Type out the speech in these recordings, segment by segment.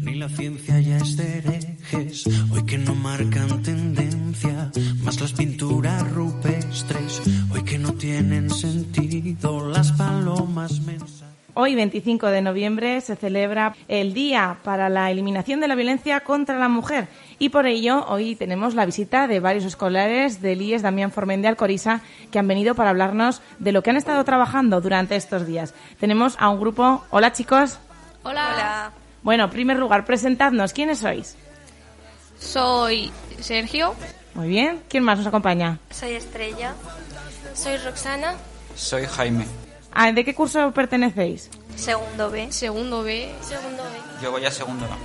Ni la ciencia ya es de herejes, hoy que no marcan tendencia, más las pinturas rupestres, hoy que no tienen sentido, las palomas. Hoy, 25 de noviembre, se celebra el Día para la Eliminación de la Violencia contra la Mujer y por ello hoy tenemos la visita de varios escolares del IES Damián Formen de Alcoriza que han venido para hablarnos de lo que han estado trabajando durante estos días. Tenemos a un grupo. Hola chicos. Hola. Bueno, en primer lugar, presentadnos. ¿Quiénes sois? Soy Sergio. Muy bien. ¿Quién más nos acompaña? Soy Estrella. Soy Roxana. Soy Jaime. Ah, ¿De qué curso pertenecéis? Segundo B. Segundo B. Segundo B. Yo voy a segundo A.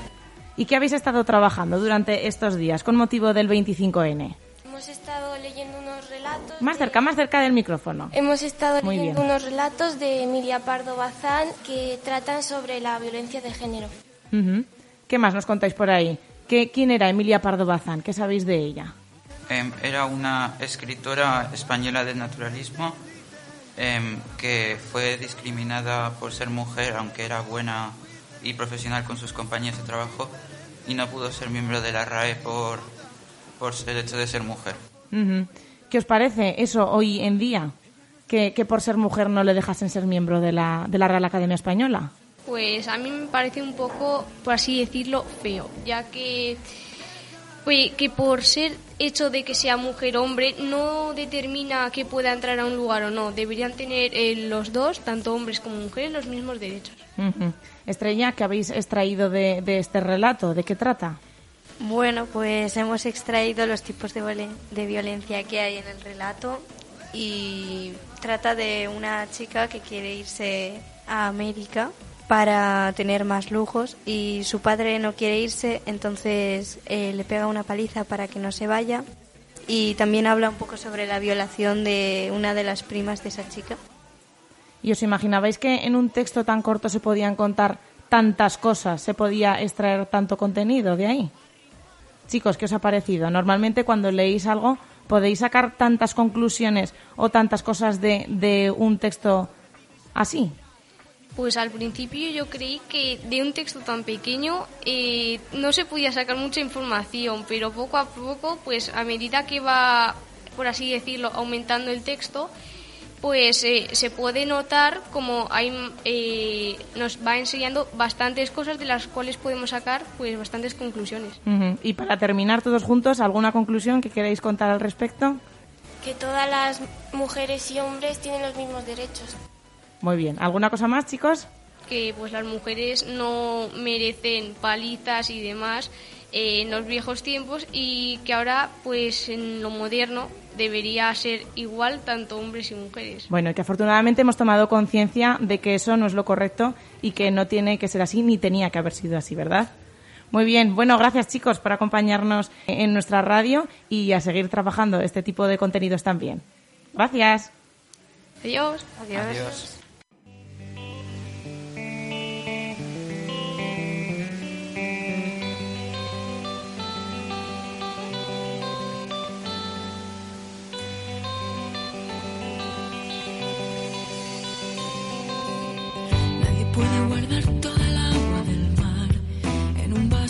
¿Y qué habéis estado trabajando durante estos días con motivo del 25N? Hemos estado leyendo unos relatos. Más de- cerca, más cerca del micrófono. Hemos estado Muy leyendo bien. unos relatos de Emilia Pardo Bazán que tratan sobre la violencia de género. Ujú. ¿Qué más nos contáis por ahí? ¿Qué, ¿Quién era Emilia Pardo Bazán? ¿Qué sabéis de ella? Em, era una escritora española de naturalismo em, que fue discriminada por ser mujer, aunque era buena y profesional con sus compañeros de trabajo, y no pudo ser miembro de la RAE por, por el hecho de ser mujer. Ujú. ¿Qué os parece eso hoy en día? Que, que por ser mujer no le dejasen ser miembro de la, de la Real Academia Española. Pues a mí me parece un poco, por así decirlo, feo, ya que, pues, que por ser hecho de que sea mujer o hombre no determina que pueda entrar a un lugar o no. Deberían tener eh, los dos, tanto hombres como mujeres, los mismos derechos. Ujú. Estrella, ¿qué habéis extraído de, de este relato? ¿De qué trata? Bueno, pues hemos extraído los tipos de, violen- de violencia que hay en el relato y trata de una chica que quiere irse a América para tener más lujos y su padre no quiere irse, entonces eh, le pega una paliza para que no se vaya y también habla un poco sobre la violación de una de las primas de esa chica. ¿Y os imaginabais que en un texto tan corto se podían contar tantas cosas, se podía extraer tanto contenido de ahí? Chicos, ¿qué os ha parecido? Normalmente cuando leéis algo podéis sacar tantas conclusiones o tantas cosas de, de un texto así. Pues al principio yo creí que de un texto tan pequeño eh, no se podía sacar mucha información, pero poco a poco, pues a medida que va, por así decirlo, aumentando el texto, pues eh, se puede notar como hay, eh, nos va enseñando bastantes cosas de las cuales podemos sacar pues bastantes conclusiones. Y para terminar todos juntos, ¿alguna conclusión que queráis contar al respecto? Que todas las mujeres y hombres tienen los mismos derechos. Muy bien. ¿Alguna cosa más, chicos? que pues las mujeres no merecen palizas y demás eh, en los viejos tiempos y que ahora pues en lo moderno debería ser igual tanto hombres y mujeres. Bueno, y que afortunadamente hemos tomado conciencia de que eso no es lo correcto y que no tiene que ser así ni tenía que haber sido así, ¿verdad? Muy bien, bueno, gracias chicos por acompañarnos en nuestra radio y a seguir trabajando este tipo de contenidos también. Gracias. Adiós. Adiós.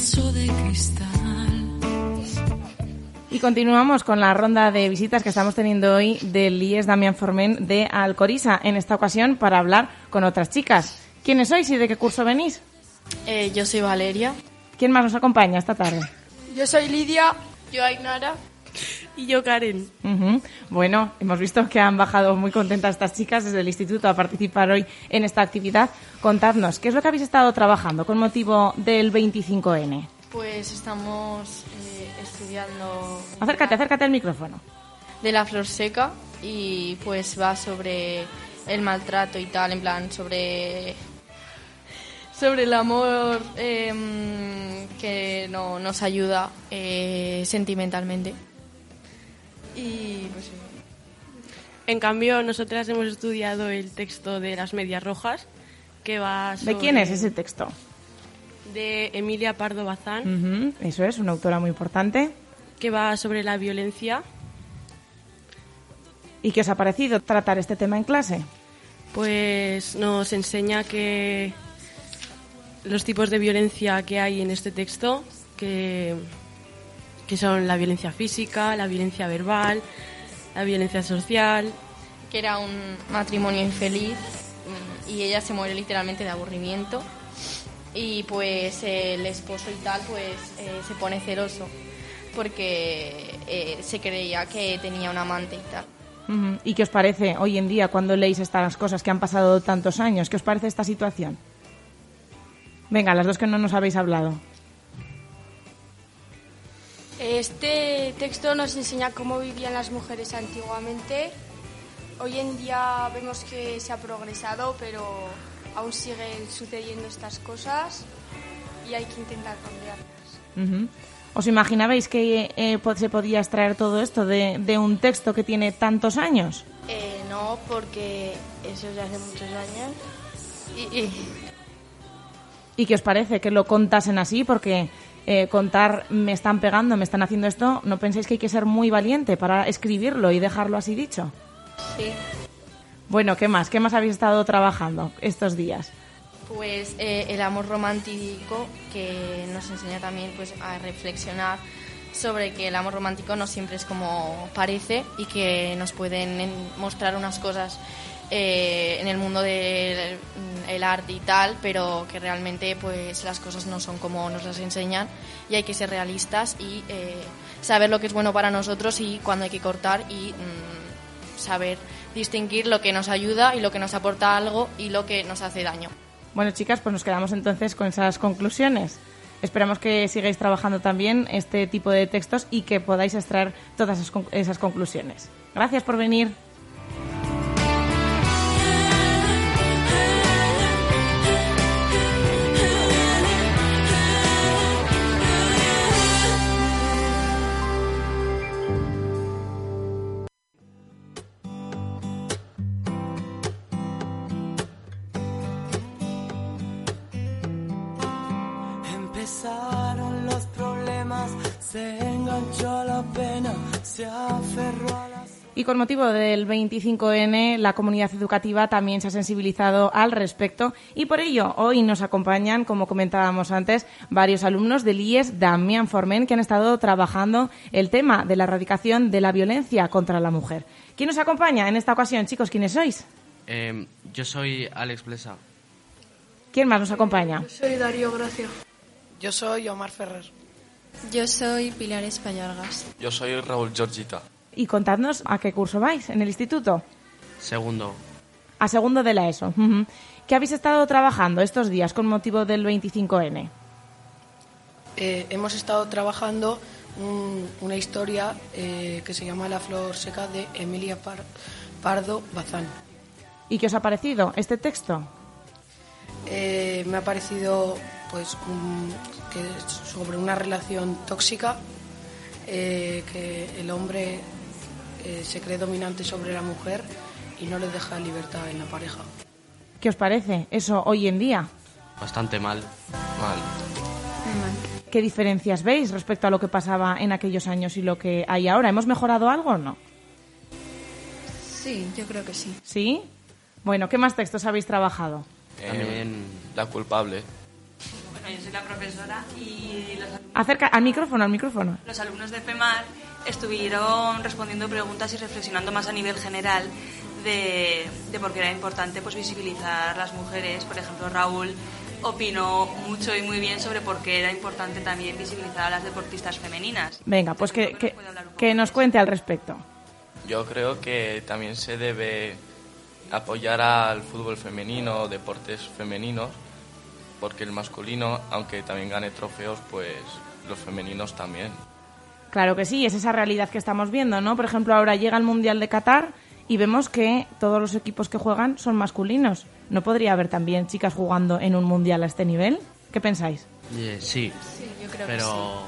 Vaso de cristal. Y continuamos con la ronda de visitas que estamos teniendo hoy del IES Damián Formen de Alcoriza, en esta ocasión para hablar con otras chicas. ¿Quiénes sois y de qué curso venís? Eh, yo soy Valeria. ¿Quién más nos acompaña esta tarde? Yo soy Lidia. Yo Ainara. Y yo Karen. Bueno, hemos visto que han bajado muy contentas estas chicas desde el instituto a participar hoy en esta actividad. Contadnos, ¿qué es lo que habéis estado trabajando con motivo del 25N? Pues estamos eh, estudiando Acércate, acércate al micrófono. de la flor seca y pues va sobre el maltrato y tal, en plan sobre sobre el amor em, que no, nos ayuda eh, sentimentalmente. Y pues sí. En cambio, nosotras hemos estudiado el texto de las medias rojas, que va ¿De sobre- quién es ese texto? De Emilia Pardo Bazán, Eso es, una autora muy importante. que va sobre la violencia. ¿Y qué os ha parecido tratar este tema en clase? Pues nos enseña que los tipos de violencia que hay en este texto, que, que son la violencia física, la violencia verbal, la violencia social. Que era un matrimonio infeliz y ella se muere literalmente de aburrimiento y pues el esposo y tal pues eh, se pone celoso porque eh, se creía que tenía un amante y tal. ¿Y qué os parece hoy en día cuando leéis estas cosas que han pasado tantos años? ¿Qué os parece esta situación? Venga, las dos que no nos habéis hablado. Este texto nos enseña cómo vivían las mujeres antiguamente. Hoy en día vemos que se ha progresado, pero aún siguen sucediendo estas cosas y hay que intentar cambiarlas. ¿Os imaginabais que eh, se podía extraer todo esto de, de un texto que tiene tantos años? Eh, no, porque eso ya hace muchos años. Y, y- ¿Y qué os parece que lo contasen así? Porque eh, contar me están pegando, me están haciendo esto, ¿no pensáis que hay que ser muy valiente para escribirlo y dejarlo así dicho? sí. Bueno, ¿qué más? ¿Qué más habéis estado trabajando estos días? Pues eh, el amor romántico que nos enseña también pues a reflexionar sobre que el amor romántico no siempre es como parece y que nos pueden en- mostrar unas cosas eh, en el mundo del el arte y tal, pero que realmente pues las cosas no son como nos las enseñan y hay que ser realistas y eh, saber lo que es bueno para nosotros y cuando hay que cortar y mm, saber distinguir lo que nos ayuda y lo que nos aporta algo y lo que nos hace daño. Bueno, chicas, pues nos quedamos entonces con esas conclusiones. Esperamos que sigáis trabajando también este tipo de textos y que podáis extraer todas esas conclusiones. Gracias por venir. Con motivo del 25N, la comunidad educativa también se ha sensibilizado al respecto y por ello hoy nos acompañan, como comentábamos antes, varios alumnos del IES Damián Formen que han estado trabajando el tema de la erradicación de la violencia contra la mujer. ¿Quién nos acompaña en esta ocasión, chicos? ¿Quiénes sois? Eh, yo soy Alex Blesa. ¿Quién más nos acompaña? Soy Darío Gracia. Yo soy Omar Ferrer. Yo soy Pilar Espallargas. Yo soy Raúl Georgita. Y contadnos a qué curso vais en el instituto. Segundo. A segundo de la ESO. ¿Qué habéis estado trabajando estos días con motivo del 25N? Eh, hemos estado trabajando un- una historia eh, que se llama La flor seca de Emilia Par- Pardo Bazán. ¿Y qué os ha parecido este texto? Eh, me ha parecido pues un- que es sobre una relación tóxica eh, que el hombre eh, se cree dominante sobre la mujer y no le deja libertad en la pareja. ¿Qué os parece eso hoy en día? Bastante mal. Mal. ¿Qué diferencias veis respecto a lo que pasaba en aquellos años y lo que hay ahora? ¿Hemos mejorado algo o no? Sí, yo creo que sí. ¿Sí? Bueno, ¿qué más textos habéis trabajado? También La culpable. Bueno, yo soy la profesora y los, Acerca al micrófono, al micrófono. los alumnos de PEMAR estuvieron respondiendo preguntas y reflexionando más a nivel general de, de por qué era importante pues, visibilizar a las mujeres. Por ejemplo, Raúl opinó mucho y muy bien sobre por qué era importante también visibilizar a las deportistas femeninas. Venga, pues que, que, que nos cuente al respecto. Yo creo que también se debe apoyar al fútbol femenino, deportes femeninos, porque el masculino, aunque también gane trofeos, pues los femeninos también. Claro que sí, es esa realidad que estamos viendo, ¿no? Por ejemplo, ahora llega el Mundial de Qatar y vemos que todos los equipos que juegan son masculinos. ¿No podría haber también chicas jugando en un Mundial a este nivel? ¿Qué pensáis? Eh, sí. yo creo que pero,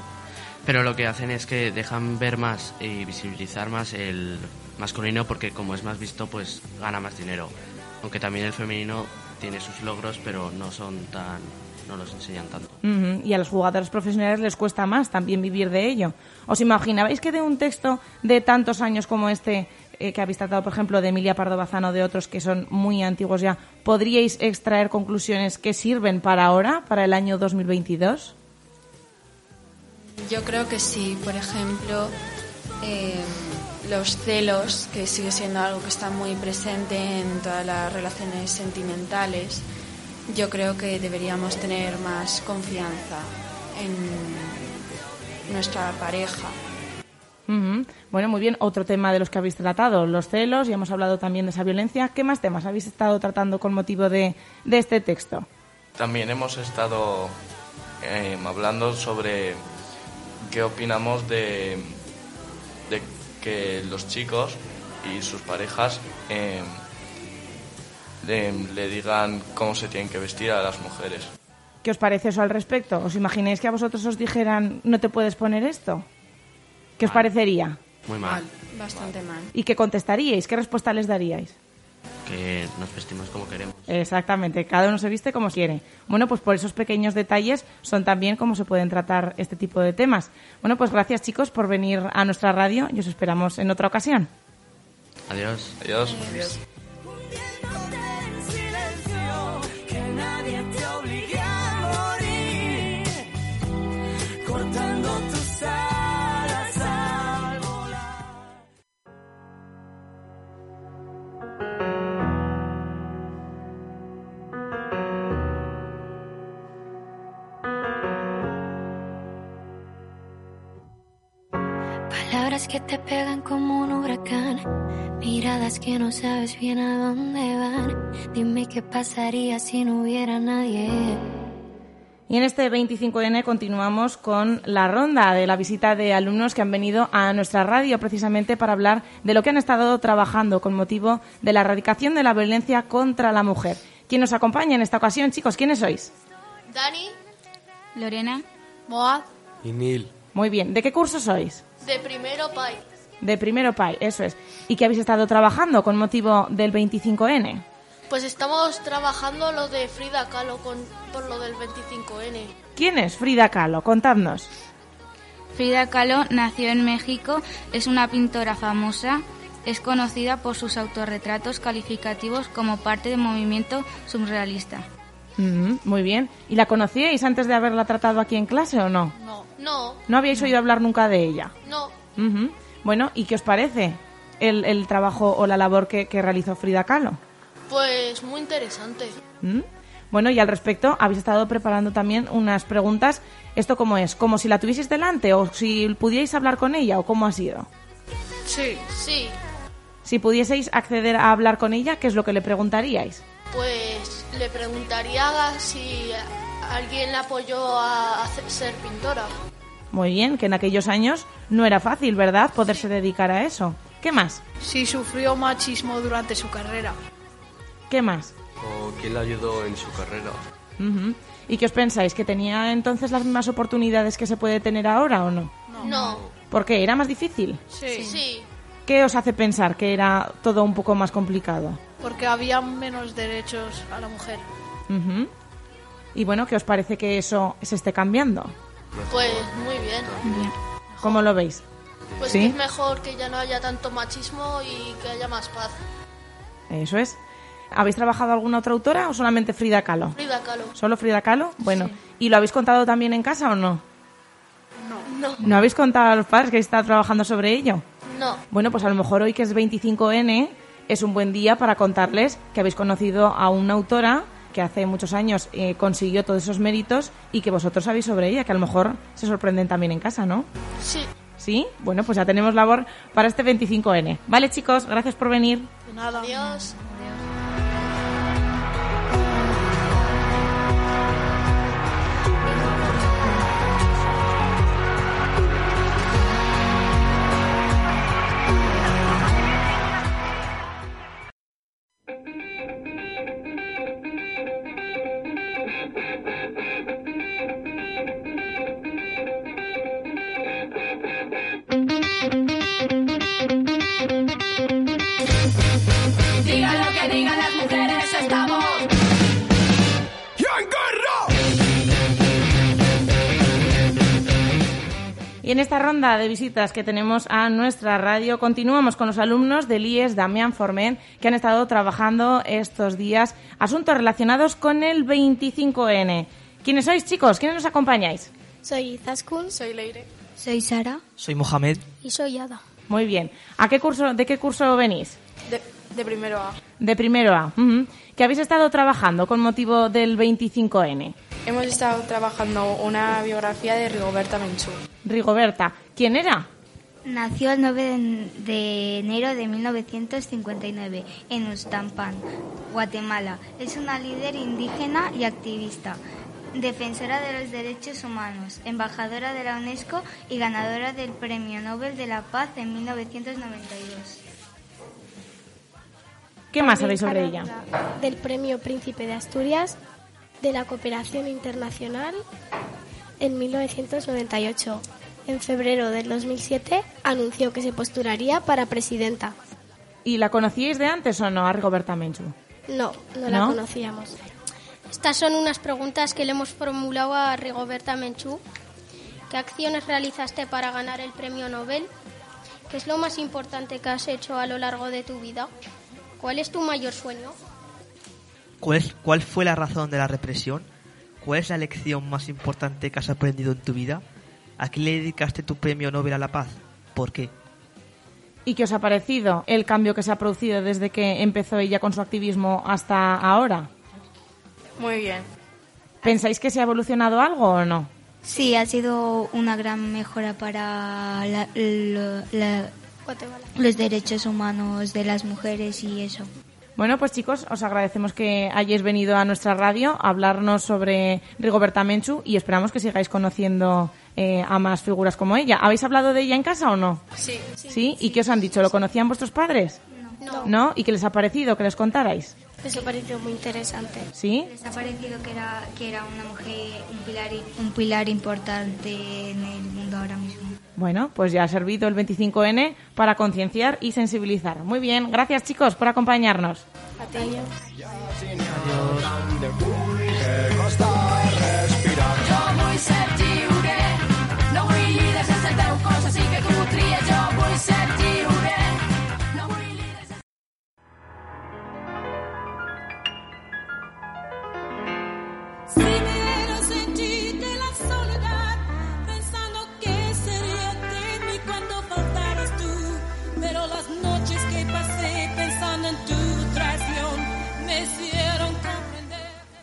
pero lo que hacen es que dejan ver más y visibilizar más el masculino porque como es más visto, pues gana más dinero. Aunque también el femenino tiene sus logros, pero no son tan no los enseñan tanto. Y a los jugadores profesionales les cuesta más también vivir de ello. ¿Os imaginabais que de un texto de tantos años como este eh, que habéis tratado, por ejemplo, de Emilia Pardo Bazán o de otros que son muy antiguos ya, ¿podríais extraer conclusiones que sirven para ahora, para el año 2022? Yo creo que sí. Por ejemplo, eh, los celos, que sigue siendo algo que está muy presente en todas las relaciones sentimentales. Yo creo que deberíamos tener más confianza en nuestra pareja. Bueno, muy bien. Otro tema de los que habéis tratado, los celos, y hemos hablado también de esa violencia. ¿Qué más temas habéis estado tratando con motivo de, de este texto? También hemos estado eh, hablando sobre qué opinamos de que los chicos y sus parejas eh, le, le digan cómo se tienen que vestir a las mujeres. ¿Qué os parece eso al respecto? ¿Os imagináis que a vosotros os dijeran no te puedes poner esto? ¿Qué os parecería? Muy mal. Bastante mal. ¿Y qué contestaríais? ¿Qué respuesta les daríais? Que nos vestimos como queremos. Exactamente, cada uno se viste como quiere. Bueno, pues por esos pequeños detalles son también cómo se pueden tratar este tipo de temas. Bueno, pues gracias chicos por venir a nuestra radio y os esperamos en otra ocasión. Adiós. Adiós. Te pegan como un huracán, miradas que no sabes bien a dónde van. Dime qué pasaría si no hubiera nadie. Y en este 25N continuamos con la ronda de la visita de alumnos que han venido a nuestra radio precisamente para hablar de lo que han estado trabajando con motivo de la erradicación de la violencia contra la mujer. ¿Quién nos acompaña en esta ocasión, chicos? ¿Quiénes sois? Dani, Lorena, Moab, Y Nil. Muy bien. ¿De qué curso sois? De primero Pai. De primero PAI, eso es. ¿Y qué habéis estado trabajando con motivo del 25N? Pues estamos trabajando lo de Frida Kahlo con, por lo del 25N. ¿Quién es Frida Kahlo? Contadnos. Frida Kahlo nació en México, es una pintora famosa, es conocida por sus autorretratos calificativos como parte del movimiento surrealista. Muy bien. ¿Y la conocíais antes de haberla tratado aquí en clase o no? No. No. ¿No habíais oído hablar nunca de ella? No. Bueno, ¿y qué os parece el, el trabajo o la labor que, que realizó Frida Kahlo? Pues muy interesante. ¿Mm? Bueno, y al respecto, habéis estado preparando también unas preguntas. ¿Esto cómo es? ¿Como si la tuvieseis delante o si pudierais hablar con ella o cómo ha sido? Sí. Sí. Si pudieseis acceder a hablar con ella, ¿qué es lo que le preguntaríais? Pues le preguntaría si alguien le apoyó a hacer- ser pintora. Muy bien, que en aquellos años no era fácil, ¿verdad? Poderse dedicar a eso. ¿Qué más? Si sufrió machismo durante su carrera. ¿Qué más? ¿O quién le ayudó en su carrera? ¿Y qué os pensáis? ¿Que tenía entonces las mismas oportunidades que se puede tener ahora o no? No. ¿Por qué? ¿Era más difícil? Sí. Sí. ¿Qué os hace pensar que era todo un poco más complicado? Porque había menos derechos a la mujer. Ujú. Y bueno, ¿qué os parece que eso se esté cambiando? Pues muy bien. ¿Cómo lo veis? Pues ¿Sí? que es mejor que ya no haya tanto machismo y que haya más paz. Eso es. ¿Habéis trabajado alguna otra autora o solamente Frida Kahlo? Frida Kahlo. ¿Solo Frida Kahlo? Bueno, ¿y lo habéis contado también en casa o no? No. ¿No habéis contado a los padres que está trabajando sobre ello? No. Bueno, pues a lo mejor hoy que es 25N es un buen día para contarles que habéis conocido a una autora que hace muchos años eh, consiguió todos esos méritos y que vosotros sabéis sobre ella, que a lo mejor se sorprenden también en casa, ¿no? Sí. ¿Sí? Bueno, pues ya tenemos labor para este 25N. Vale, chicos, gracias por venir. De nada. Adiós. Y en esta ronda de visitas que tenemos a nuestra radio, continuamos con los alumnos del IES Damián Forment, que han estado trabajando estos días asuntos relacionados con el 25N. ¿Quiénes sois, chicos? ¿Quiénes nos acompañáis? Soy Zaskun. Soy Leire. Soy Sara. Soy Mohamed. Y soy Ada. Muy bien. ¿A qué curso, ¿De qué curso venís? De, de primero A. De primero A. ujú. ¿Qué habéis estado trabajando con motivo del 25N? Hemos estado trabajando una biografía de Rigoberta Menchú. Rigoberta, ¿quién era? Nació el 9 de- de enero de 1959 en Ustampan, Guatemala. Es una líder indígena y activista, defensora de los derechos humanos, embajadora de la UNESCO y ganadora del Premio Nobel de la Paz en 1992. ¿Qué más sabéis sobre ella? Del Premio Príncipe de Asturias de la Cooperación Internacional en 1998. En febrero del 2007 anunció que se postularía para presidenta. ¿Y la conocíais de antes o no, a Rigoberta Menchú? No, no, la ¿No? conocíamos. Estas son unas preguntas que le hemos formulado a Rigoberta Menchú. ¿Qué acciones realizaste para ganar el premio Nobel? ¿Qué es lo más importante que has hecho a lo largo de tu vida? ¿Cuál es tu mayor sueño? ¿Cuál, es- ¿Cuál fue la razón de la represión? ¿Cuál es la lección más importante que has aprendido en tu vida? ¿A qué le dedicaste tu premio Nobel a la paz? ¿Por qué? ¿Y qué os ha parecido el cambio que se ha producido desde que empezó ella con su activismo hasta ahora? Muy bien. ¿Pensáis que se ha evolucionado algo o no? Sí, ha sido una gran mejora para la- lo- la- los derechos humanos de las mujeres y eso. Bueno, pues chicos, os agradecemos que hayáis venido a nuestra radio a hablarnos sobre Rigoberta Menchú y esperamos que sigáis conociendo eh, a más figuras como ella. ¿Habéis hablado de ella en casa o no? Sí. ¿Sí? ¿Y qué os han dicho? ¿Lo conocían vuestros padres? No. ¿No? ¿Y qué les ha parecido? ¿Que les contarais? Me ha parecido muy interesante. ¿Sí? ¿Les ha parecido que era, que era una mujer, un pilar, un pilar importante en el mundo ahora mismo? Bueno, pues ya ha servido el 25N para concienciar y sensibilizar. Muy bien, gracias chicos por acompañarnos. Vull ser lliure,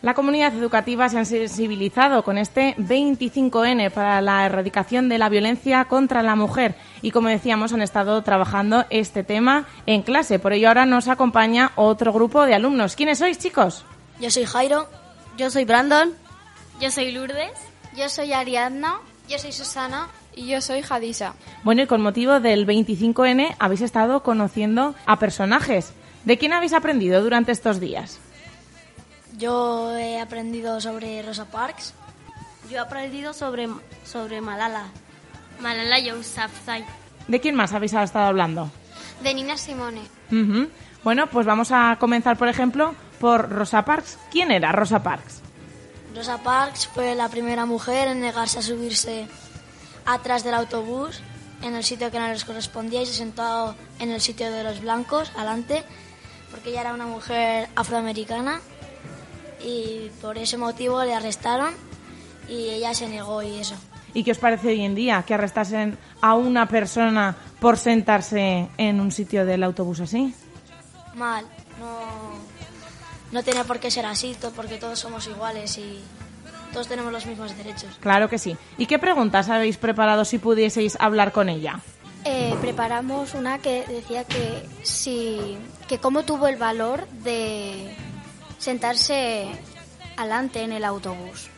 La comunidad educativa se ha sensibilizado con este 25N para la erradicación de la violencia contra la mujer y como decíamos han estado trabajando este tema en clase. Por ello ahora nos acompaña otro grupo de alumnos. ¿Quiénes sois chicos? Yo soy Jairo. Yo soy Brandon. Yo soy Lourdes. Yo soy Ariadna. Yo soy Susana. Y yo soy Hadisa. Bueno, y con motivo del 25N habéis estado conociendo a personajes. ¿De quién habéis aprendido durante estos días? Yo he aprendido sobre Rosa Parks. Yo he aprendido sobre, sobre Malala. Malala Yousafzai. ¿De quién más habéis estado hablando? De Nina Simone. Bueno, pues vamos a comenzar, por ejemplo, por Rosa Parks. ¿Quién era Rosa Parks? Rosa Parks fue la primera mujer en negarse a subirse atrás del autobús en el sitio que no les correspondía y se sentó en el sitio de los blancos, adelante, porque ella era una mujer afroamericana y por ese motivo le arrestaron y ella se negó y eso. ¿Y qué os parece hoy en día que arrestasen a una persona por sentarse en un sitio del autobús así? Mal, no, no tiene por qué ser así, porque todos somos iguales y todos tenemos los mismos derechos. Claro que sí. ¿Y qué preguntas habéis preparado si pudieseis hablar con ella? Eh, preparamos una que decía que si que cómo tuvo el valor de sentarse adelante en el autobús.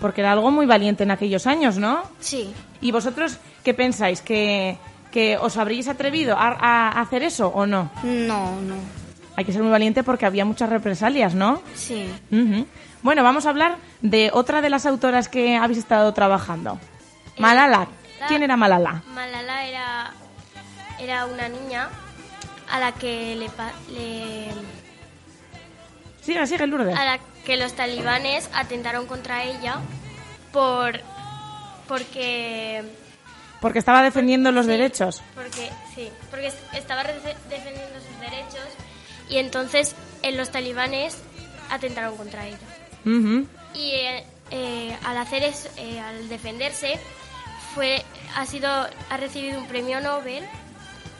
Porque era algo muy valiente en aquellos años, ¿no? Sí. ¿Y vosotros qué pensáis? ¿Que, que os habríais atrevido a, a hacer eso o no? No, no. Hay que ser muy valiente porque había muchas represalias, ¿no? Sí. Bueno, vamos a hablar de otra de las autoras que habéis estado trabajando. Malala. ¿Quién era Malala? Malala era era una niña a la que le Sigue, sigue, Lourdes. a la que los talibanes atentaron contra ella por porque Porque estaba defendiendo los derechos. Porque, sí, porque es- estaba defendiendo sus derechos y entonces eh, los talibanes atentaron contra ella. Y eh, eh, al hacer eso, eh, al defenderse, fue, ha sido, ha recibido un premio Nobel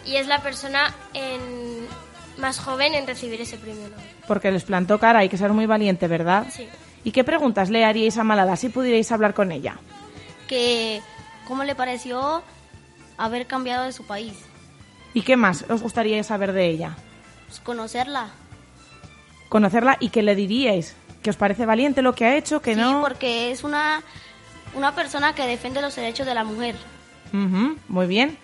y es la persona en- más joven en recibir ese premio Nobel. Porque les plantó cara, hay que ser muy valiente, ¿verdad? Sí. ¿Y qué preguntas le haríais a Malala si pudierais hablar con ella? que cómo le pareció haber cambiado de su país, ¿Y qué más os gustaría saber de ella? Pues conocerla. Conocerla y qué le diríais. ¿Que os parece valiente lo que ha hecho? ¿Que Sí, no? porque es una una persona que defiende los derechos de la mujer. Ujú, muy bien.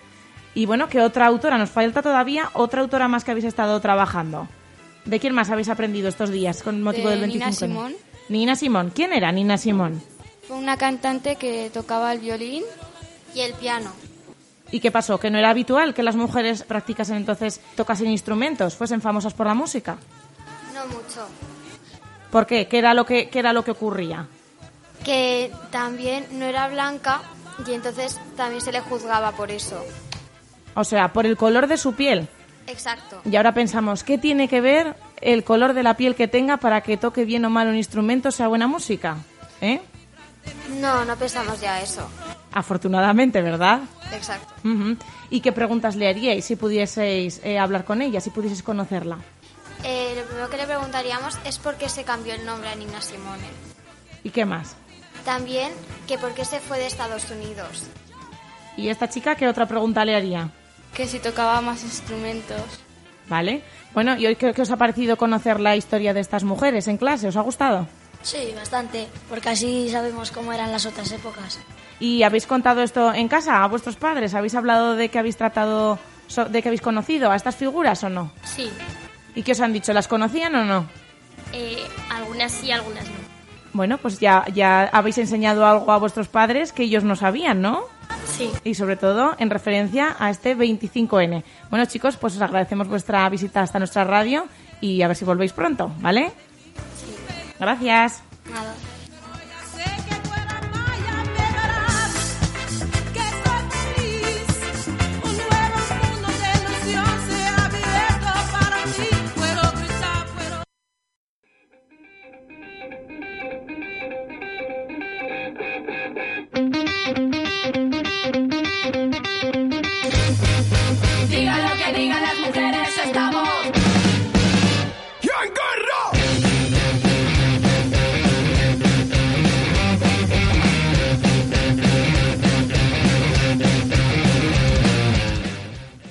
Y bueno, ¿qué otra autora? Nos falta todavía otra autora más que habéis estado trabajando. ¿De quién más habéis aprendido estos días con motivo De del 25? Nina Simón. Nina Simón. ¿Quién era Nina Simón? Fue una cantante que tocaba el violín y el piano. ¿Y qué pasó? ¿Que no era habitual que las mujeres practicasen entonces, tocasen instrumentos, fuesen famosas por la música? No mucho. ¿Por qué? ¿Qué era lo que, qué era lo que ocurría? que también no era blanca y entonces también se le juzgaba por eso. O sea, por el color de su piel. Exacto. Y ahora pensamos, ¿qué tiene que ver el color de la piel que tenga para que toque bien o mal un instrumento, sea buena música? ¿Eh? No, no pensamos ya eso. Afortunadamente, ¿verdad? Exacto. ¿Y qué preguntas le haríais si pudieseis eh, hablar con ella, si pudieseis conocerla? Eh, lo primero que le preguntaríamos es por qué se cambió el nombre a Nina Simone. ¿Y qué más? También que por qué se fue de Estados Unidos. ¿Y esta chica qué otra pregunta le haría? que si tocaba más instrumentos. ¿Vale? Bueno, ¿y hoy qué, qué os ha parecido conocer la historia de estas mujeres en clase? ¿Os ha gustado? Sí, bastante, porque así sabemos cómo eran las otras épocas. ¿Y habéis contado esto en casa a vuestros padres? ¿Habéis hablado de que habéis tratado, de que habéis conocido a estas figuras o no? Sí, ¿Y qué os han dicho? ¿Las conocían o no? eh, algunas sí, algunas no. Bueno, pues ya, ya habéis enseñado algo a vuestros padres que ellos no sabían, ¿no? Sí. Y sobre todo en referencia a este 25N. Bueno, chicos, pues os agradecemos vuestra visita hasta nuestra radio y a ver si volvéis pronto, ¿vale? Gracias. Nada.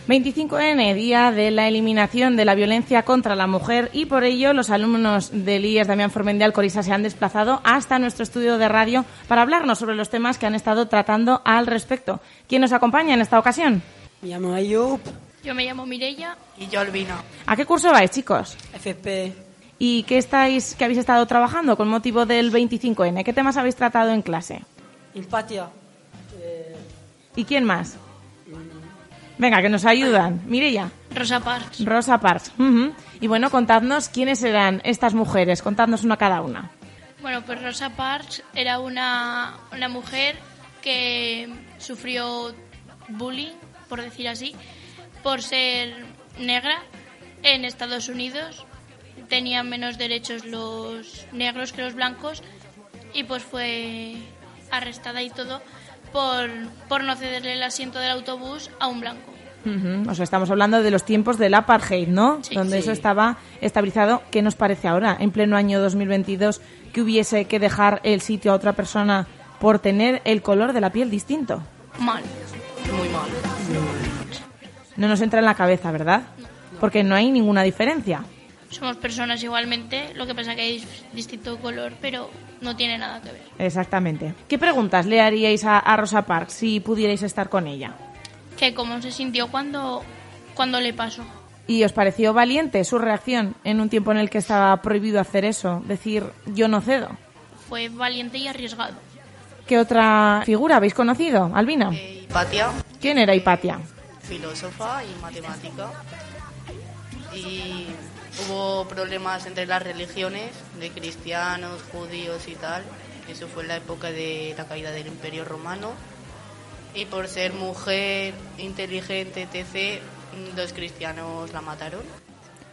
25N, día de la eliminación de la violencia contra la mujer y por ello los alumnos del IES Damián Formendial Corisa se han desplazado hasta nuestro estudio de radio para hablarnos sobre los temas que han estado tratando al respecto. ¿Quién nos acompaña en esta ocasión? Me llamo Ayub. Yo me llamo Mirella. Y yo Albino. ¿A qué curso vais, chicos? FP. ¿Y qué estáis, qué habéis estado trabajando con motivo del 25N? ¿Qué temas habéis tratado en clase? Empatia. ¿Y quién más? Venga, que nos ayudan. Mireya. Rosa Parks. Rosa Parks. Y bueno, contadnos quiénes eran estas mujeres. Contadnos una cada una. Bueno, pues Rosa Parks era una, una mujer que sufrió bullying, por decir así, por ser negra en Estados Unidos. Tenían menos derechos los negros que los blancos y pues fue arrestada y todo por, por no cederle el asiento del autobús a un blanco. Ujú. O sea, estamos hablando de los tiempos del apartheid, ¿no? Sí. Donde Sí. eso estaba estabilizado. ¿Qué nos parece ahora, en pleno año 2022, que hubiese que dejar el sitio a otra persona por tener el color de la piel distinto? Mal. Muy mal. No nos entra en la cabeza, ¿verdad? Porque no hay ninguna diferencia. Somos personas igualmente, lo que pasa que hay distinto color, pero no tiene nada que ver. Exactamente. ¿Qué preguntas le haríais a, a Rosa Parks si pudierais estar con ella? Que cómo se sintió cuando, cuando le pasó. ¿Y os pareció valiente su reacción en un tiempo en el que estaba prohibido hacer eso? Decir, yo no cedo. Fue valiente y arriesgado. ¿Qué otra figura habéis conocido, Albina? Hipatia, ¿Quién era Hipatia? filósofa y matemática. Y hubo problemas entre las religiones, de cristianos, judíos y tal. Eso fue en la época de la caída del Imperio Romano. Y por ser mujer, inteligente, etc., los cristianos la mataron.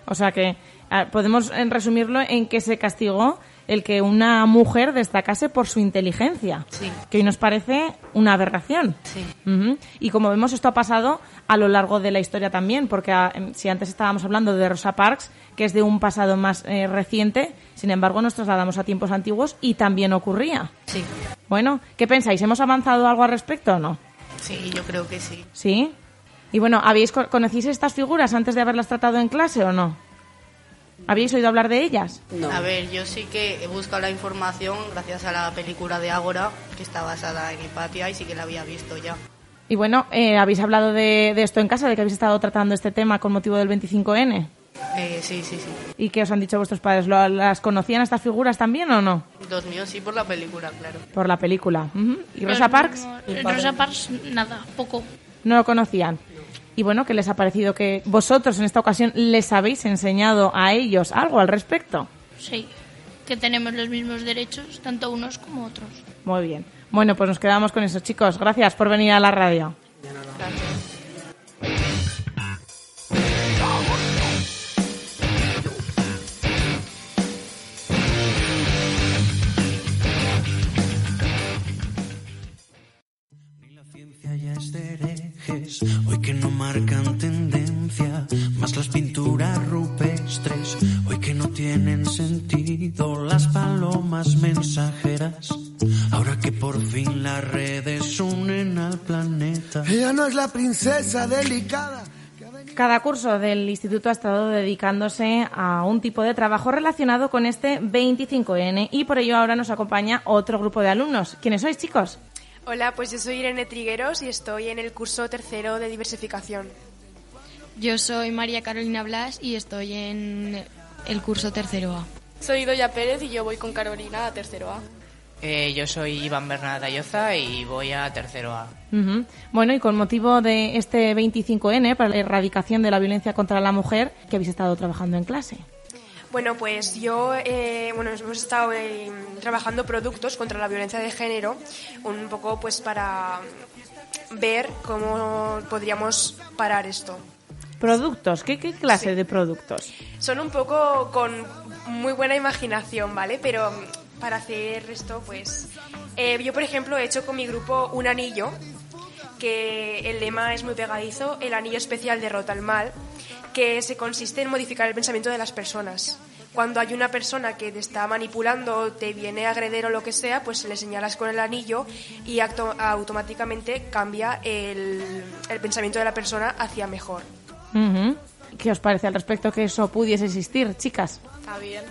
O sea que podemos resumirlo en que se castigó el que una mujer destacase por su inteligencia, Sí. que hoy nos parece una aberración. Sí. Y como vemos, esto ha pasado a lo largo de la historia también, porque ah, em, si antes estábamos hablando de Rosa Parks, que es de un pasado más eh, reciente, sin embargo nos trasladamos a tiempos antiguos y también ocurría. Sí. Bueno, ¿qué pensáis? ¿Hemos avanzado algo al respecto o no? Sí, yo creo que sí. ¿Sí? Y bueno, ¿habéis co- ¿conocéis estas figuras antes de haberlas tratado en clase o no? ¿Habéis oído hablar de ellas? A ver, yo sí que he buscado la información gracias a la película de Ágora, que está basada en Hipatia, y sí que la había visto ya. Y bueno, eh, ¿habéis hablado de, de esto en casa, de que habéis estado tratando este tema con motivo del 25N? Eh, sí, sí, sí. ¿Y qué os han dicho vuestros padres? ¿Lo- ¿Las conocían estas figuras también o no? Los míos sí por la película, claro. Por la película. Ujú. ¿Y Pero Rosa Parks? no- Rosa Parks, nada, poco. No lo conocían. Y bueno, ¿qué les ha parecido que vosotros en esta ocasión les habéis enseñado a ellos algo al respecto? Sí, que tenemos los mismos derechos, tanto unos como otros. Muy bien. Bueno, pues nos quedamos con eso, chicos. Gracias por venir a la radio. ya marcan tendencia, más las pinturas rupestres, hoy que no tienen sentido las palomas mensajeras, ahora que por fin las redes unen al planeta. Ella no es la princesa delicada. Cada curso del instituto ha estado dedicándose a un tipo de trabajo relacionado con este 25N y por ello ahora nos acompaña otro grupo de alumnos. ¿Quiénes sois, chicos? Hola, pues yo soy Irene Trigueros y estoy en el curso tercero de diversificación. Yo soy María Carolina Blas y estoy en el curso tercero A. Soy Doya Pérez y yo voy con Carolina a tercero A. Eh, yo soy Iván Bernal Dayoza y voy a tercero A. Bueno, y con motivo de este 25N para la erradicación de la violencia contra la mujer, que habéis estado trabajando en clase. Bueno, pues yo, eh, bueno, hemos estado eh, trabajando productos contra la violencia de género, un poco pues para ver cómo podríamos parar esto. Productos, ¿qué, qué clase de productos? Son un poco con muy buena imaginación, ¿vale? Pero para hacer esto, pues eh, yo, por ejemplo, he hecho con mi grupo un anillo, que el lema es muy pegadizo, el anillo especial derrota el mal, que se consiste en modificar el pensamiento de las personas. Cuando hay una persona que te está manipulando, te viene a agreder o lo que sea, pues le señalas con el anillo y acto- automáticamente cambia el, el pensamiento de la persona hacia mejor. ¿Qué os parece al respecto que eso pudiese existir, chicas? Está bien.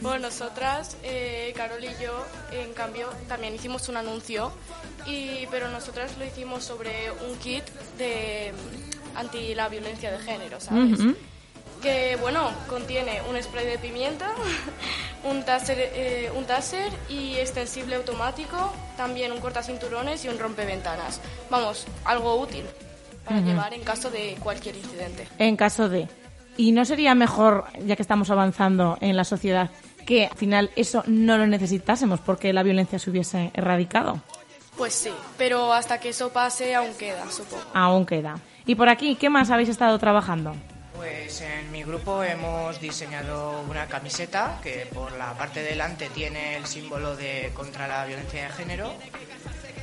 Bueno, nosotras, eh, Carol y yo, en cambio, también hicimos un anuncio, y, pero nosotras lo hicimos sobre un kit de anti la violencia de género, ¿sabes? Que, bueno, contiene un spray de pimienta, un taser, eh, un taser y extensible automático, también un cortacinturones y un rompeventanas. Vamos, algo útil para llevar en caso de cualquier incidente. En caso de... ¿Y no sería mejor, ya que estamos avanzando en la sociedad, que al final eso no lo necesitásemos porque la violencia se hubiese erradicado? Pues sí, pero hasta que eso pase aún queda, supongo. Aún queda. Y por aquí, ¿qué más habéis estado trabajando? Pues en mi grupo hemos diseñado una camiseta que por la parte de delante tiene el símbolo de contra la violencia de género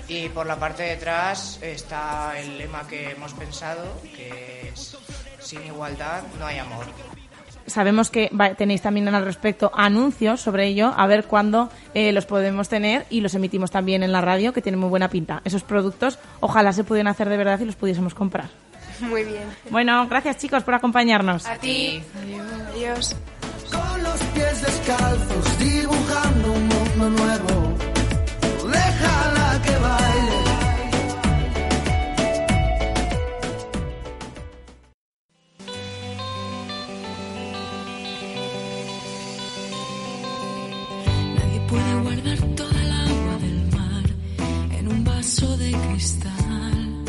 y por la parte de atrás está el lema que hemos pensado que es sin igualdad no hay amor. Sabemos que va- tenéis también al respecto anuncios sobre ello, a ver cuándo eh, los podemos tener y los emitimos también en la radio, que tienen muy buena pinta. Esos productos ojalá se pudieran hacer de verdad y los pudiésemos comprar. Muy bien. Bueno, gracias chicos por acompañarnos. A ti. Adiós. Con los pies descalzos, dibujando un mundo nuevo. Vaso de cristal.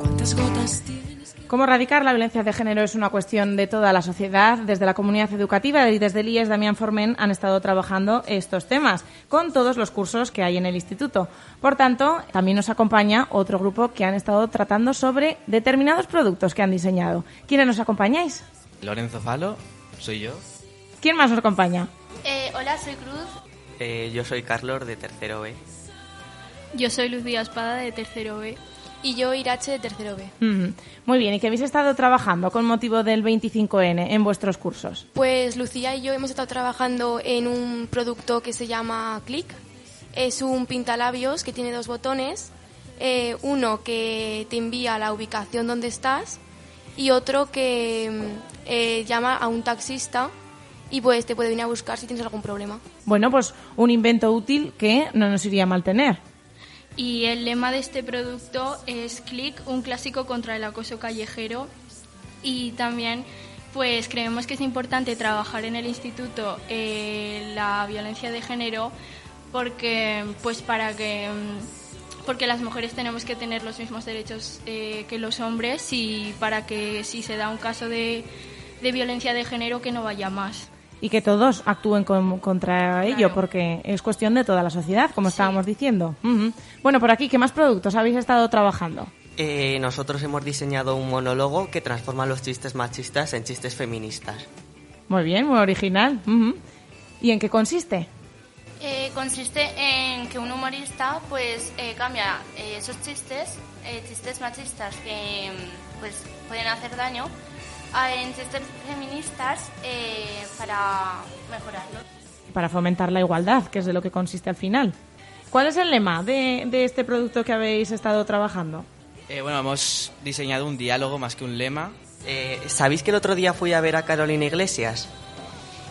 ¿Cuántas gotas tienes que Cómo erradicar la violencia de género es una cuestión de toda la sociedad. Desde la comunidad educativa y desde el IES Damián Formen han estado trabajando estos temas con todos los cursos que hay en el instituto. Por tanto, también nos acompaña otro grupo que han estado tratando sobre determinados productos que han diseñado. ¿Quiénes nos acompañáis? Lorenzo Falo, soy yo. ¿Quién más nos acompaña? Eh, hola, soy Cruz. Eh, yo soy Carlos de tercero B. Yo soy Lucía Espada de tercero B. Y yo Irache de tercero B. Mm, Muy bien, ¿y qué habéis estado trabajando con motivo del 25N en vuestros cursos? Pues Lucía y yo hemos estado trabajando en un producto que se llama Click. Es un pintalabios que tiene dos botones. eh, uno que te envía a la ubicación donde estás y otro que mm, eh, llama a un taxista y pues te puede venir a buscar si tienes algún problema. Bueno, pues un invento útil que no nos iría mal tener. Y el lema de este producto es Click, un clásico contra el acoso callejero. Y también, pues creemos que es importante trabajar en el instituto eh, la violencia de género porque, pues para que, mm, porque las mujeres tenemos que tener los mismos derechos eh, que los hombres y para que si se da un caso de, de violencia de género que no vaya más. Y que todos actúen con- contra ello, porque es cuestión de toda la sociedad, como estábamos diciendo. Bueno, por aquí, ¿qué más productos habéis estado trabajando? Eh, nosotros hemos diseñado un monólogo que transforma los chistes machistas en chistes feministas. Muy bien, muy original. ¿Y en qué consiste? Eh, consiste en que un humorista pues eh, cambia eh, esos chistes, eh, chistes machistas que pues pueden hacer daño, en chistes feministas eh, para mejorarlos. Para fomentar la igualdad, que es de lo que consiste al final. ¿Cuál es el lema de, de este producto que habéis estado trabajando? Eh, bueno, hemos diseñado un diálogo más que un lema. Eh, ¿Sabéis que el otro día fui a ver a Carolina Iglesias?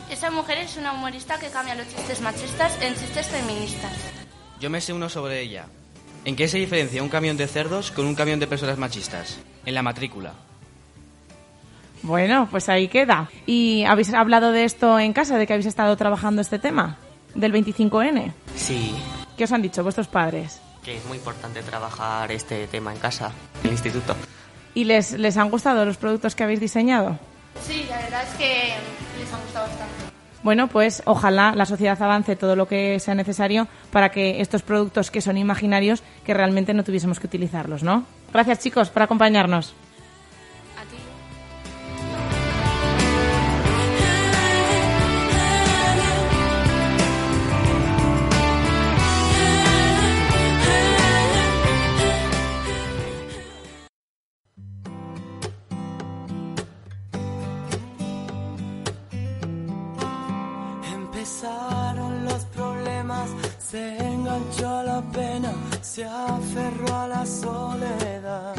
Esa mujer es una humorista que cambia los chistes machistas en chistes feministas. Yo me sé uno sobre ella. ¿En qué se diferencia un camión de cerdos con un camión de personas machistas? En la matrícula. Bueno, pues ahí queda. ¿Y habéis hablado de esto en casa, de que habéis estado trabajando este tema? ¿Del 25N? Sí, ¿Qué os han dicho vuestros padres? que es muy importante trabajar este tema en casa, en el instituto. ¿Y les, les han gustado los productos que habéis diseñado? Sí, la verdad es que les ha gustado bastante. Bueno, pues ojalá la sociedad avance todo lo que sea necesario para que estos productos que son imaginarios, que realmente no tuviésemos que utilizarlos, ¿no? Gracias chicos por acompañarnos. Empezaron los problemas, se enganchó a la pena, se aferró a la soledad.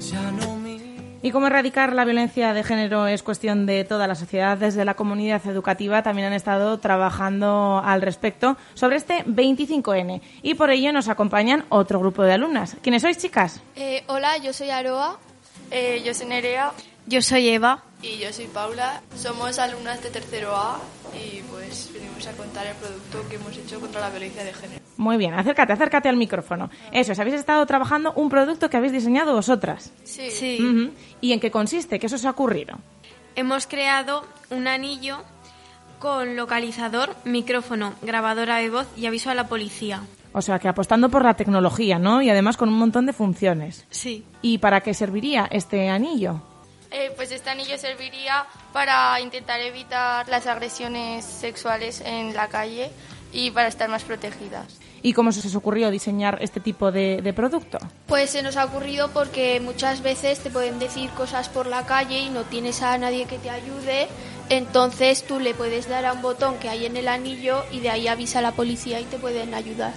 Ya no mi Y cómo erradicar la violencia de género es cuestión de toda la sociedad. Desde la comunidad educativa también han estado trabajando al respecto sobre este 25N. Y por ello nos acompañan otro grupo de alumnas. ¿Quiénes sois, chicas? Eh, hola, yo soy Aroa. Eh, yo soy Nerea. Yo soy Eva. Y yo soy Paula. Somos alumnas de tercero A y pues venimos a contar el producto que hemos hecho contra la violencia de género. Muy bien, acércate, acércate al micrófono. Eso es, habéis estado trabajando un producto que habéis diseñado vosotras. Sí. Ujú. ¿Y en qué consiste? ¿Qué os ha ocurrido? Hemos creado un anillo con localizador, micrófono, grabadora de voz y aviso a la policía. O sea, que apostando por la tecnología, ¿no? Y además con un montón de funciones. Sí. ¿Y para qué serviría este anillo? Eh, pues este anillo serviría para intentar evitar las agresiones sexuales en la calle y para estar más protegidas. ¿Y cómo se os ocurrió diseñar este tipo de, de producto? Pues se nos ha ocurrido porque muchas veces te pueden decir cosas por la calle y no tienes a nadie que te ayude, entonces tú le puedes dar a un botón que hay en el anillo y de ahí avisa a la policía y te pueden ayudar.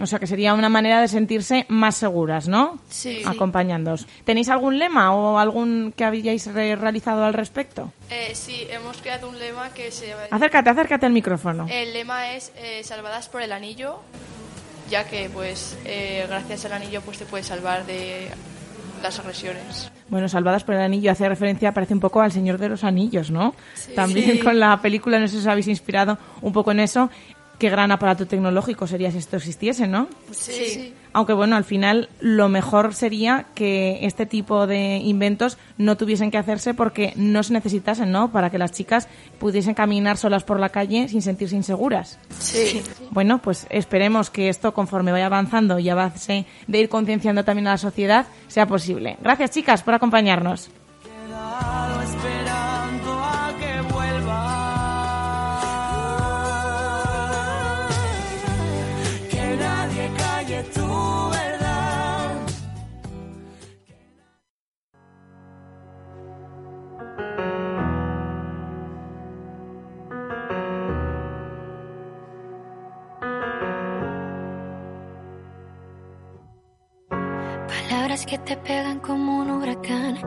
O sea, que sería una manera de sentirse más seguras, ¿no? Sí. Acompañándoos. ¿Tenéis algún lema o algún que habíais re- realizado al respecto? Eh, sí, hemos creado un lema que se llama... Acércate, acércate al micrófono. El lema es eh, salvadas por el anillo, ya que pues eh, gracias al anillo pues te puedes salvar de las agresiones. Bueno, Salvadas por el Anillo hace referencia, parece un poco al Señor de los Anillos, ¿no? Sí. También Sí. con la película, no sé si os habéis inspirado un poco en eso. Qué gran aparato tecnológico sería si esto existiese, ¿no? Sí. Aunque bueno, al final lo mejor sería que este tipo de inventos no tuviesen que hacerse porque no se necesitasen, ¿no? Para que las chicas pudiesen caminar solas por la calle sin sentirse inseguras. Sí. Bueno, pues esperemos que esto, conforme vaya avanzando y avance de ir concienciando también a la sociedad, sea posible. Gracias, chicas, por acompañarnos. Que te pegan como un huracán,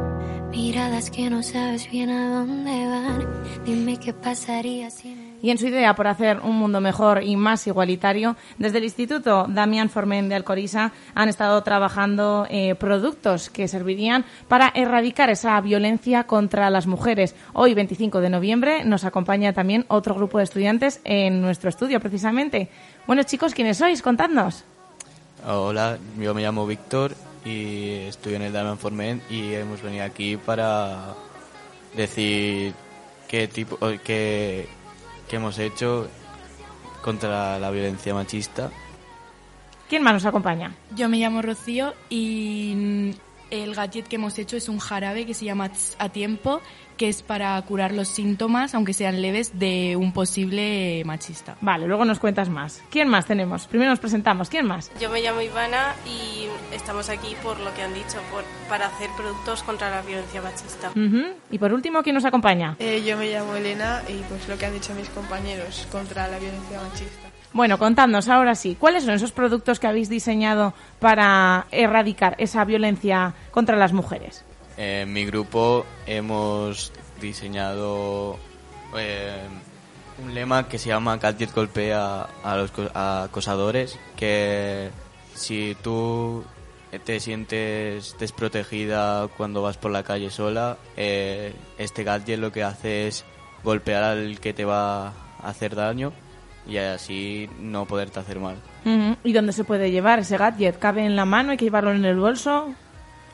miradas que no sabes bien a dónde van. Dime qué pasaría si. Y en su idea por hacer un mundo mejor y más igualitario, desde el Instituto Damián Formen de Alcorisa han estado trabajando eh, productos que servirían para erradicar esa violencia contra las mujeres. Hoy, 25 de noviembre, nos acompaña también otro grupo de estudiantes en nuestro estudio, precisamente. Bueno, chicos, ¿quiénes sois? Contadnos. Hola, yo me llamo Víctor y estudio en el Damian Formen y hemos venido aquí para decir qué tipo qué, qué hemos hecho contra la violencia machista. ¿Quién más nos acompaña? Yo me llamo Rocío y el gadget que hemos hecho es un jarabe que se llama Tss a tiempo, que es para curar los síntomas, aunque sean leves, de un posible machista. Vale, luego nos cuentas más. ¿Quién más tenemos? Primero nos presentamos. ¿Quién más? Yo me llamo Ivana y estamos aquí por lo que han dicho, por, para hacer productos contra la violencia machista. Y por último, ¿quién nos acompaña? Eh, yo me llamo Elena y pues lo que han dicho mis compañeros contra la violencia machista. Bueno, contadnos ahora sí, ¿cuáles son esos productos que habéis diseñado para erradicar esa violencia contra las mujeres? En mi grupo hemos diseñado eh, un lema que se llama Gadget golpea a los acosadores, que si tú te sientes desprotegida cuando vas por la calle sola, eh, este gadget lo que hace es golpear al que te va a hacer daño y así no poderte hacer mal. ¿Y dónde se puede llevar ese gadget? ¿Cabe en la mano? ¿Hay que llevarlo en el bolso?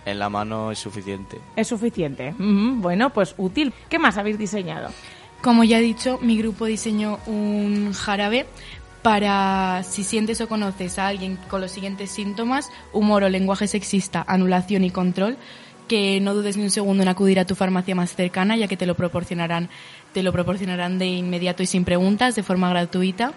En la mano es suficiente. Es suficiente. Bueno, pues útil. ¿Qué más habéis diseñado? Como ya he dicho, mi grupo diseñó un jarabe para si sientes o conoces a alguien con los siguientes síntomas, humor o lenguaje sexista, anulación y control, que no dudes ni un segundo en acudir a tu farmacia más cercana, ya que te lo proporcionarán, te lo proporcionarán de inmediato y sin preguntas, de forma gratuita.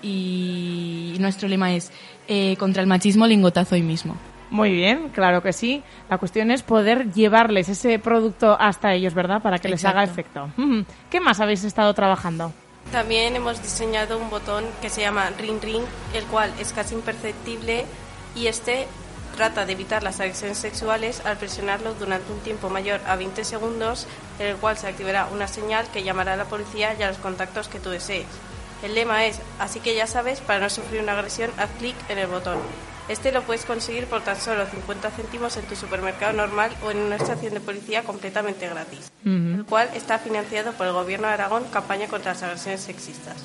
Y nuestro lema es eh, contra el machismo, lingotazo hoy mismo. Muy bien, claro que sí. La cuestión es poder llevarles ese producto hasta ellos, ¿verdad? Para que les haga efecto. ¿Qué más habéis estado trabajando? También hemos diseñado un botón que se llama Ring Ring, el cual es casi imperceptible y este trata de evitar las agresiones sexuales al presionarlo durante un tiempo mayor a 20 segundos, en el cual se activará una señal que llamará a la policía y a los contactos que tú desees. El lema es, así que ya sabes, para no sufrir una agresión, haz clic en el botón. Este lo puedes conseguir por tan solo 50 céntimos en tu supermercado normal o en una estación de policía completamente gratis, el cual está financiado por el Gobierno de Aragón, campaña contra las agresiones sexistas.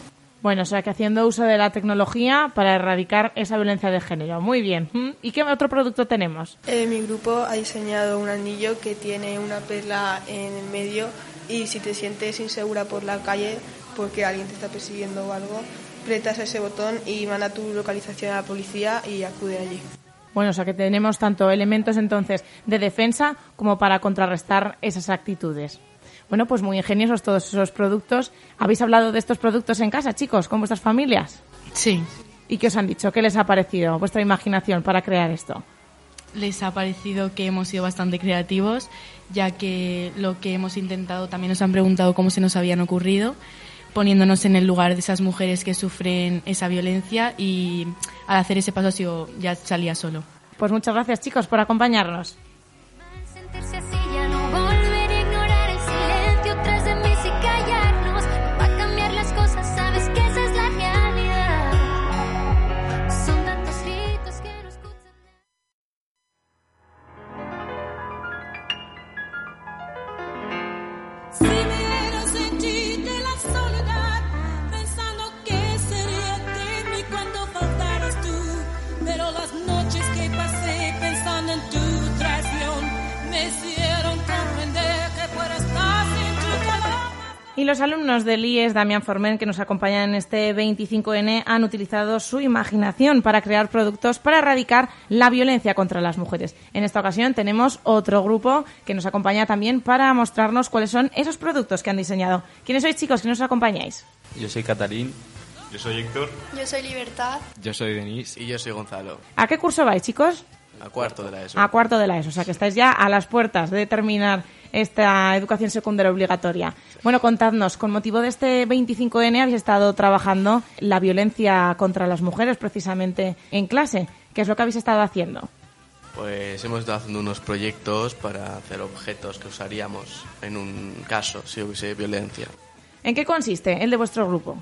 Bueno, o sea que haciendo uso de la tecnología para erradicar esa violencia de género. Muy bien. ¿Y qué otro producto tenemos? Eh, mi grupo ha diseñado un anillo que tiene una perla en el medio y si te sientes insegura por la calle porque alguien te está persiguiendo o algo, apretas ese botón y manda tu localización a la policía y acude allí. Bueno, o sea que tenemos tanto elementos entonces de defensa como para contrarrestar esas actitudes. Bueno, pues muy ingeniosos todos esos productos. ¿Habéis hablado de estos productos en casa, chicos, con vuestras familias? Sí. ¿Y qué os han dicho? ¿Qué les ha parecido vuestra imaginación para crear esto? les ha parecido que hemos sido bastante creativos, ya que lo que hemos intentado también nos han preguntado cómo se nos habían ocurrido, poniéndonos en el lugar de esas mujeres que sufren esa violencia y al hacer ese paso ha sido, ya salía solo. Pues muchas gracias, chicos, por acompañarnos. Y los alumnos del IES Damián Formen que nos acompañan en este 25N han utilizado su imaginación para crear productos para erradicar la violencia contra las mujeres. En esta ocasión tenemos otro grupo que nos acompaña también para mostrarnos cuáles son esos productos que han diseñado. ¿Quiénes sois chicos que nos acompañáis? Yo soy Catalín. Yo soy Héctor. Yo soy Libertad. Yo soy Denis. Y yo soy Gonzalo. ¿A qué curso vais chicos? A cuarto de la ESO. A cuarto de la ESO, o sea que estáis ya a las puertas de terminar esta educación secundaria obligatoria. Bueno, contadnos, con motivo de este 25N habéis estado trabajando la violencia contra las mujeres precisamente en clase. ¿Qué es lo que habéis estado haciendo? Pues hemos estado haciendo unos proyectos para hacer objetos que usaríamos en un caso si hubiese violencia. ¿En qué consiste el de vuestro grupo?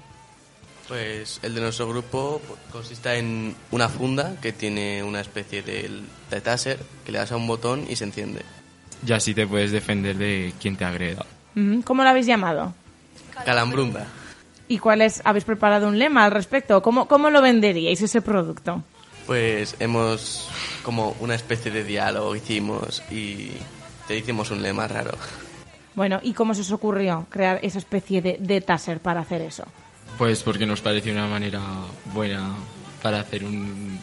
Pues el de nuestro grupo consiste en una funda que tiene una especie de, de taser que le das a un botón y se enciende. Y así te puedes defender de quien te agreda. ¿Cómo lo habéis llamado? Calambrunda. ¿Y cuál es? ¿Habéis preparado un lema al respecto? ¿Cómo, cómo lo venderíais ese producto? Pues hemos como una especie de diálogo hicimos y te hicimos un lema raro. Bueno, ¿y cómo se os ocurrió crear esa especie de, de taser para hacer eso? Pues porque nos pareció una manera buena para hacer un,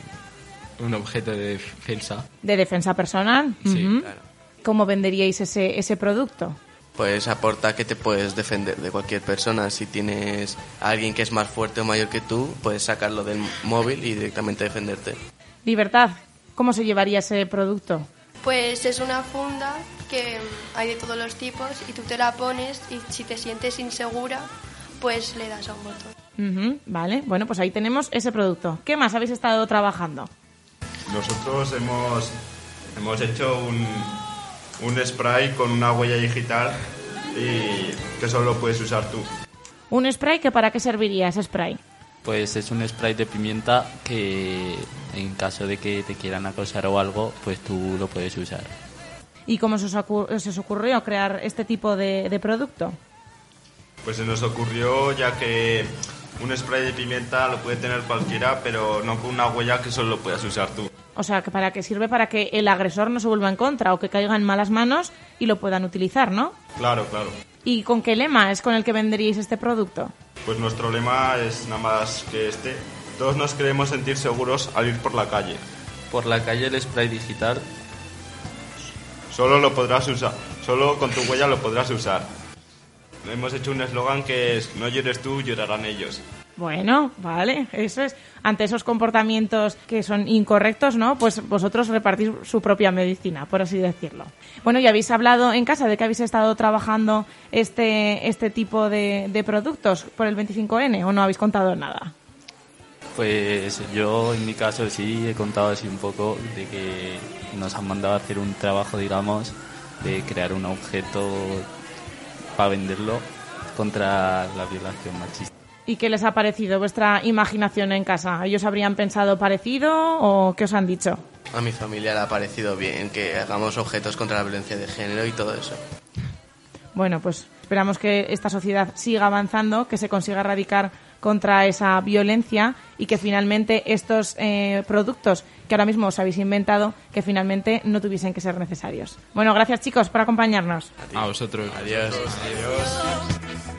un objeto de defensa. ¿De defensa personal? Sí, Ujú. claro. ¿Cómo venderíais ese, ese producto? Pues aporta que te puedes defender de cualquier persona. Si tienes a alguien que es más fuerte o mayor que tú, puedes sacarlo del móvil y directamente defenderte. Libertad, ¿cómo se llevaría ese producto? Pues es una funda que hay de todos los tipos y tú te la pones y si te sientes insegura, pues le das a un botón. Vale, bueno, pues ahí tenemos ese producto. ¿Qué más habéis estado trabajando? Nosotros hemos, hemos hecho un, un spray con una huella digital y que solo puedes usar tú. ¿Un spray que para qué serviría ese spray? Pues es un spray de pimienta que en caso de que te quieran acosar o algo, pues tú lo puedes usar. ¿Y cómo se os, ocu- se os ocurrió crear este tipo de, de producto? Pues se nos ocurrió ya que un spray de pimienta lo puede tener cualquiera, pero no con una huella que solo puedas usar tú. O sea, que para qué sirve para que el agresor no se vuelva en contra o que caiga en malas manos y lo puedan utilizar, ¿no? Claro, claro. ¿Y con qué lema es con el que venderíais este producto? Pues nuestro lema es nada más que este. Todos nos queremos sentir seguros al ir por la calle. Por la calle el spray digital Solo lo podrás usar, solo con tu huella lo podrás usar. Hemos hecho un eslogan que es no llores tú, llorarán ellos. Bueno, vale, eso es. Ante esos comportamientos que son incorrectos, ¿no? Pues vosotros repartís su propia medicina, por así decirlo. Bueno, ¿y habéis hablado en casa de que habéis estado trabajando este, este tipo de, de productos por el 25N o no habéis contado nada? Pues yo en mi caso sí he contado así un poco de que nos han mandado a hacer un trabajo, digamos, de crear un objeto para venderlo contra la violación machista. ¿Y qué les ha parecido vuestra imaginación en casa? ¿Ellos habrían pensado parecido o qué os han dicho? A mi familia le ha parecido bien que hagamos objetos contra la violencia de género y todo eso. Bueno, pues esperamos que esta sociedad siga avanzando, que se consiga erradicar contra esa violencia y que finalmente estos eh, productos que ahora mismo os habéis inventado, que finalmente no tuviesen que ser necesarios. Bueno, gracias chicos por acompañarnos. A vosotros. Adiós. Adiós.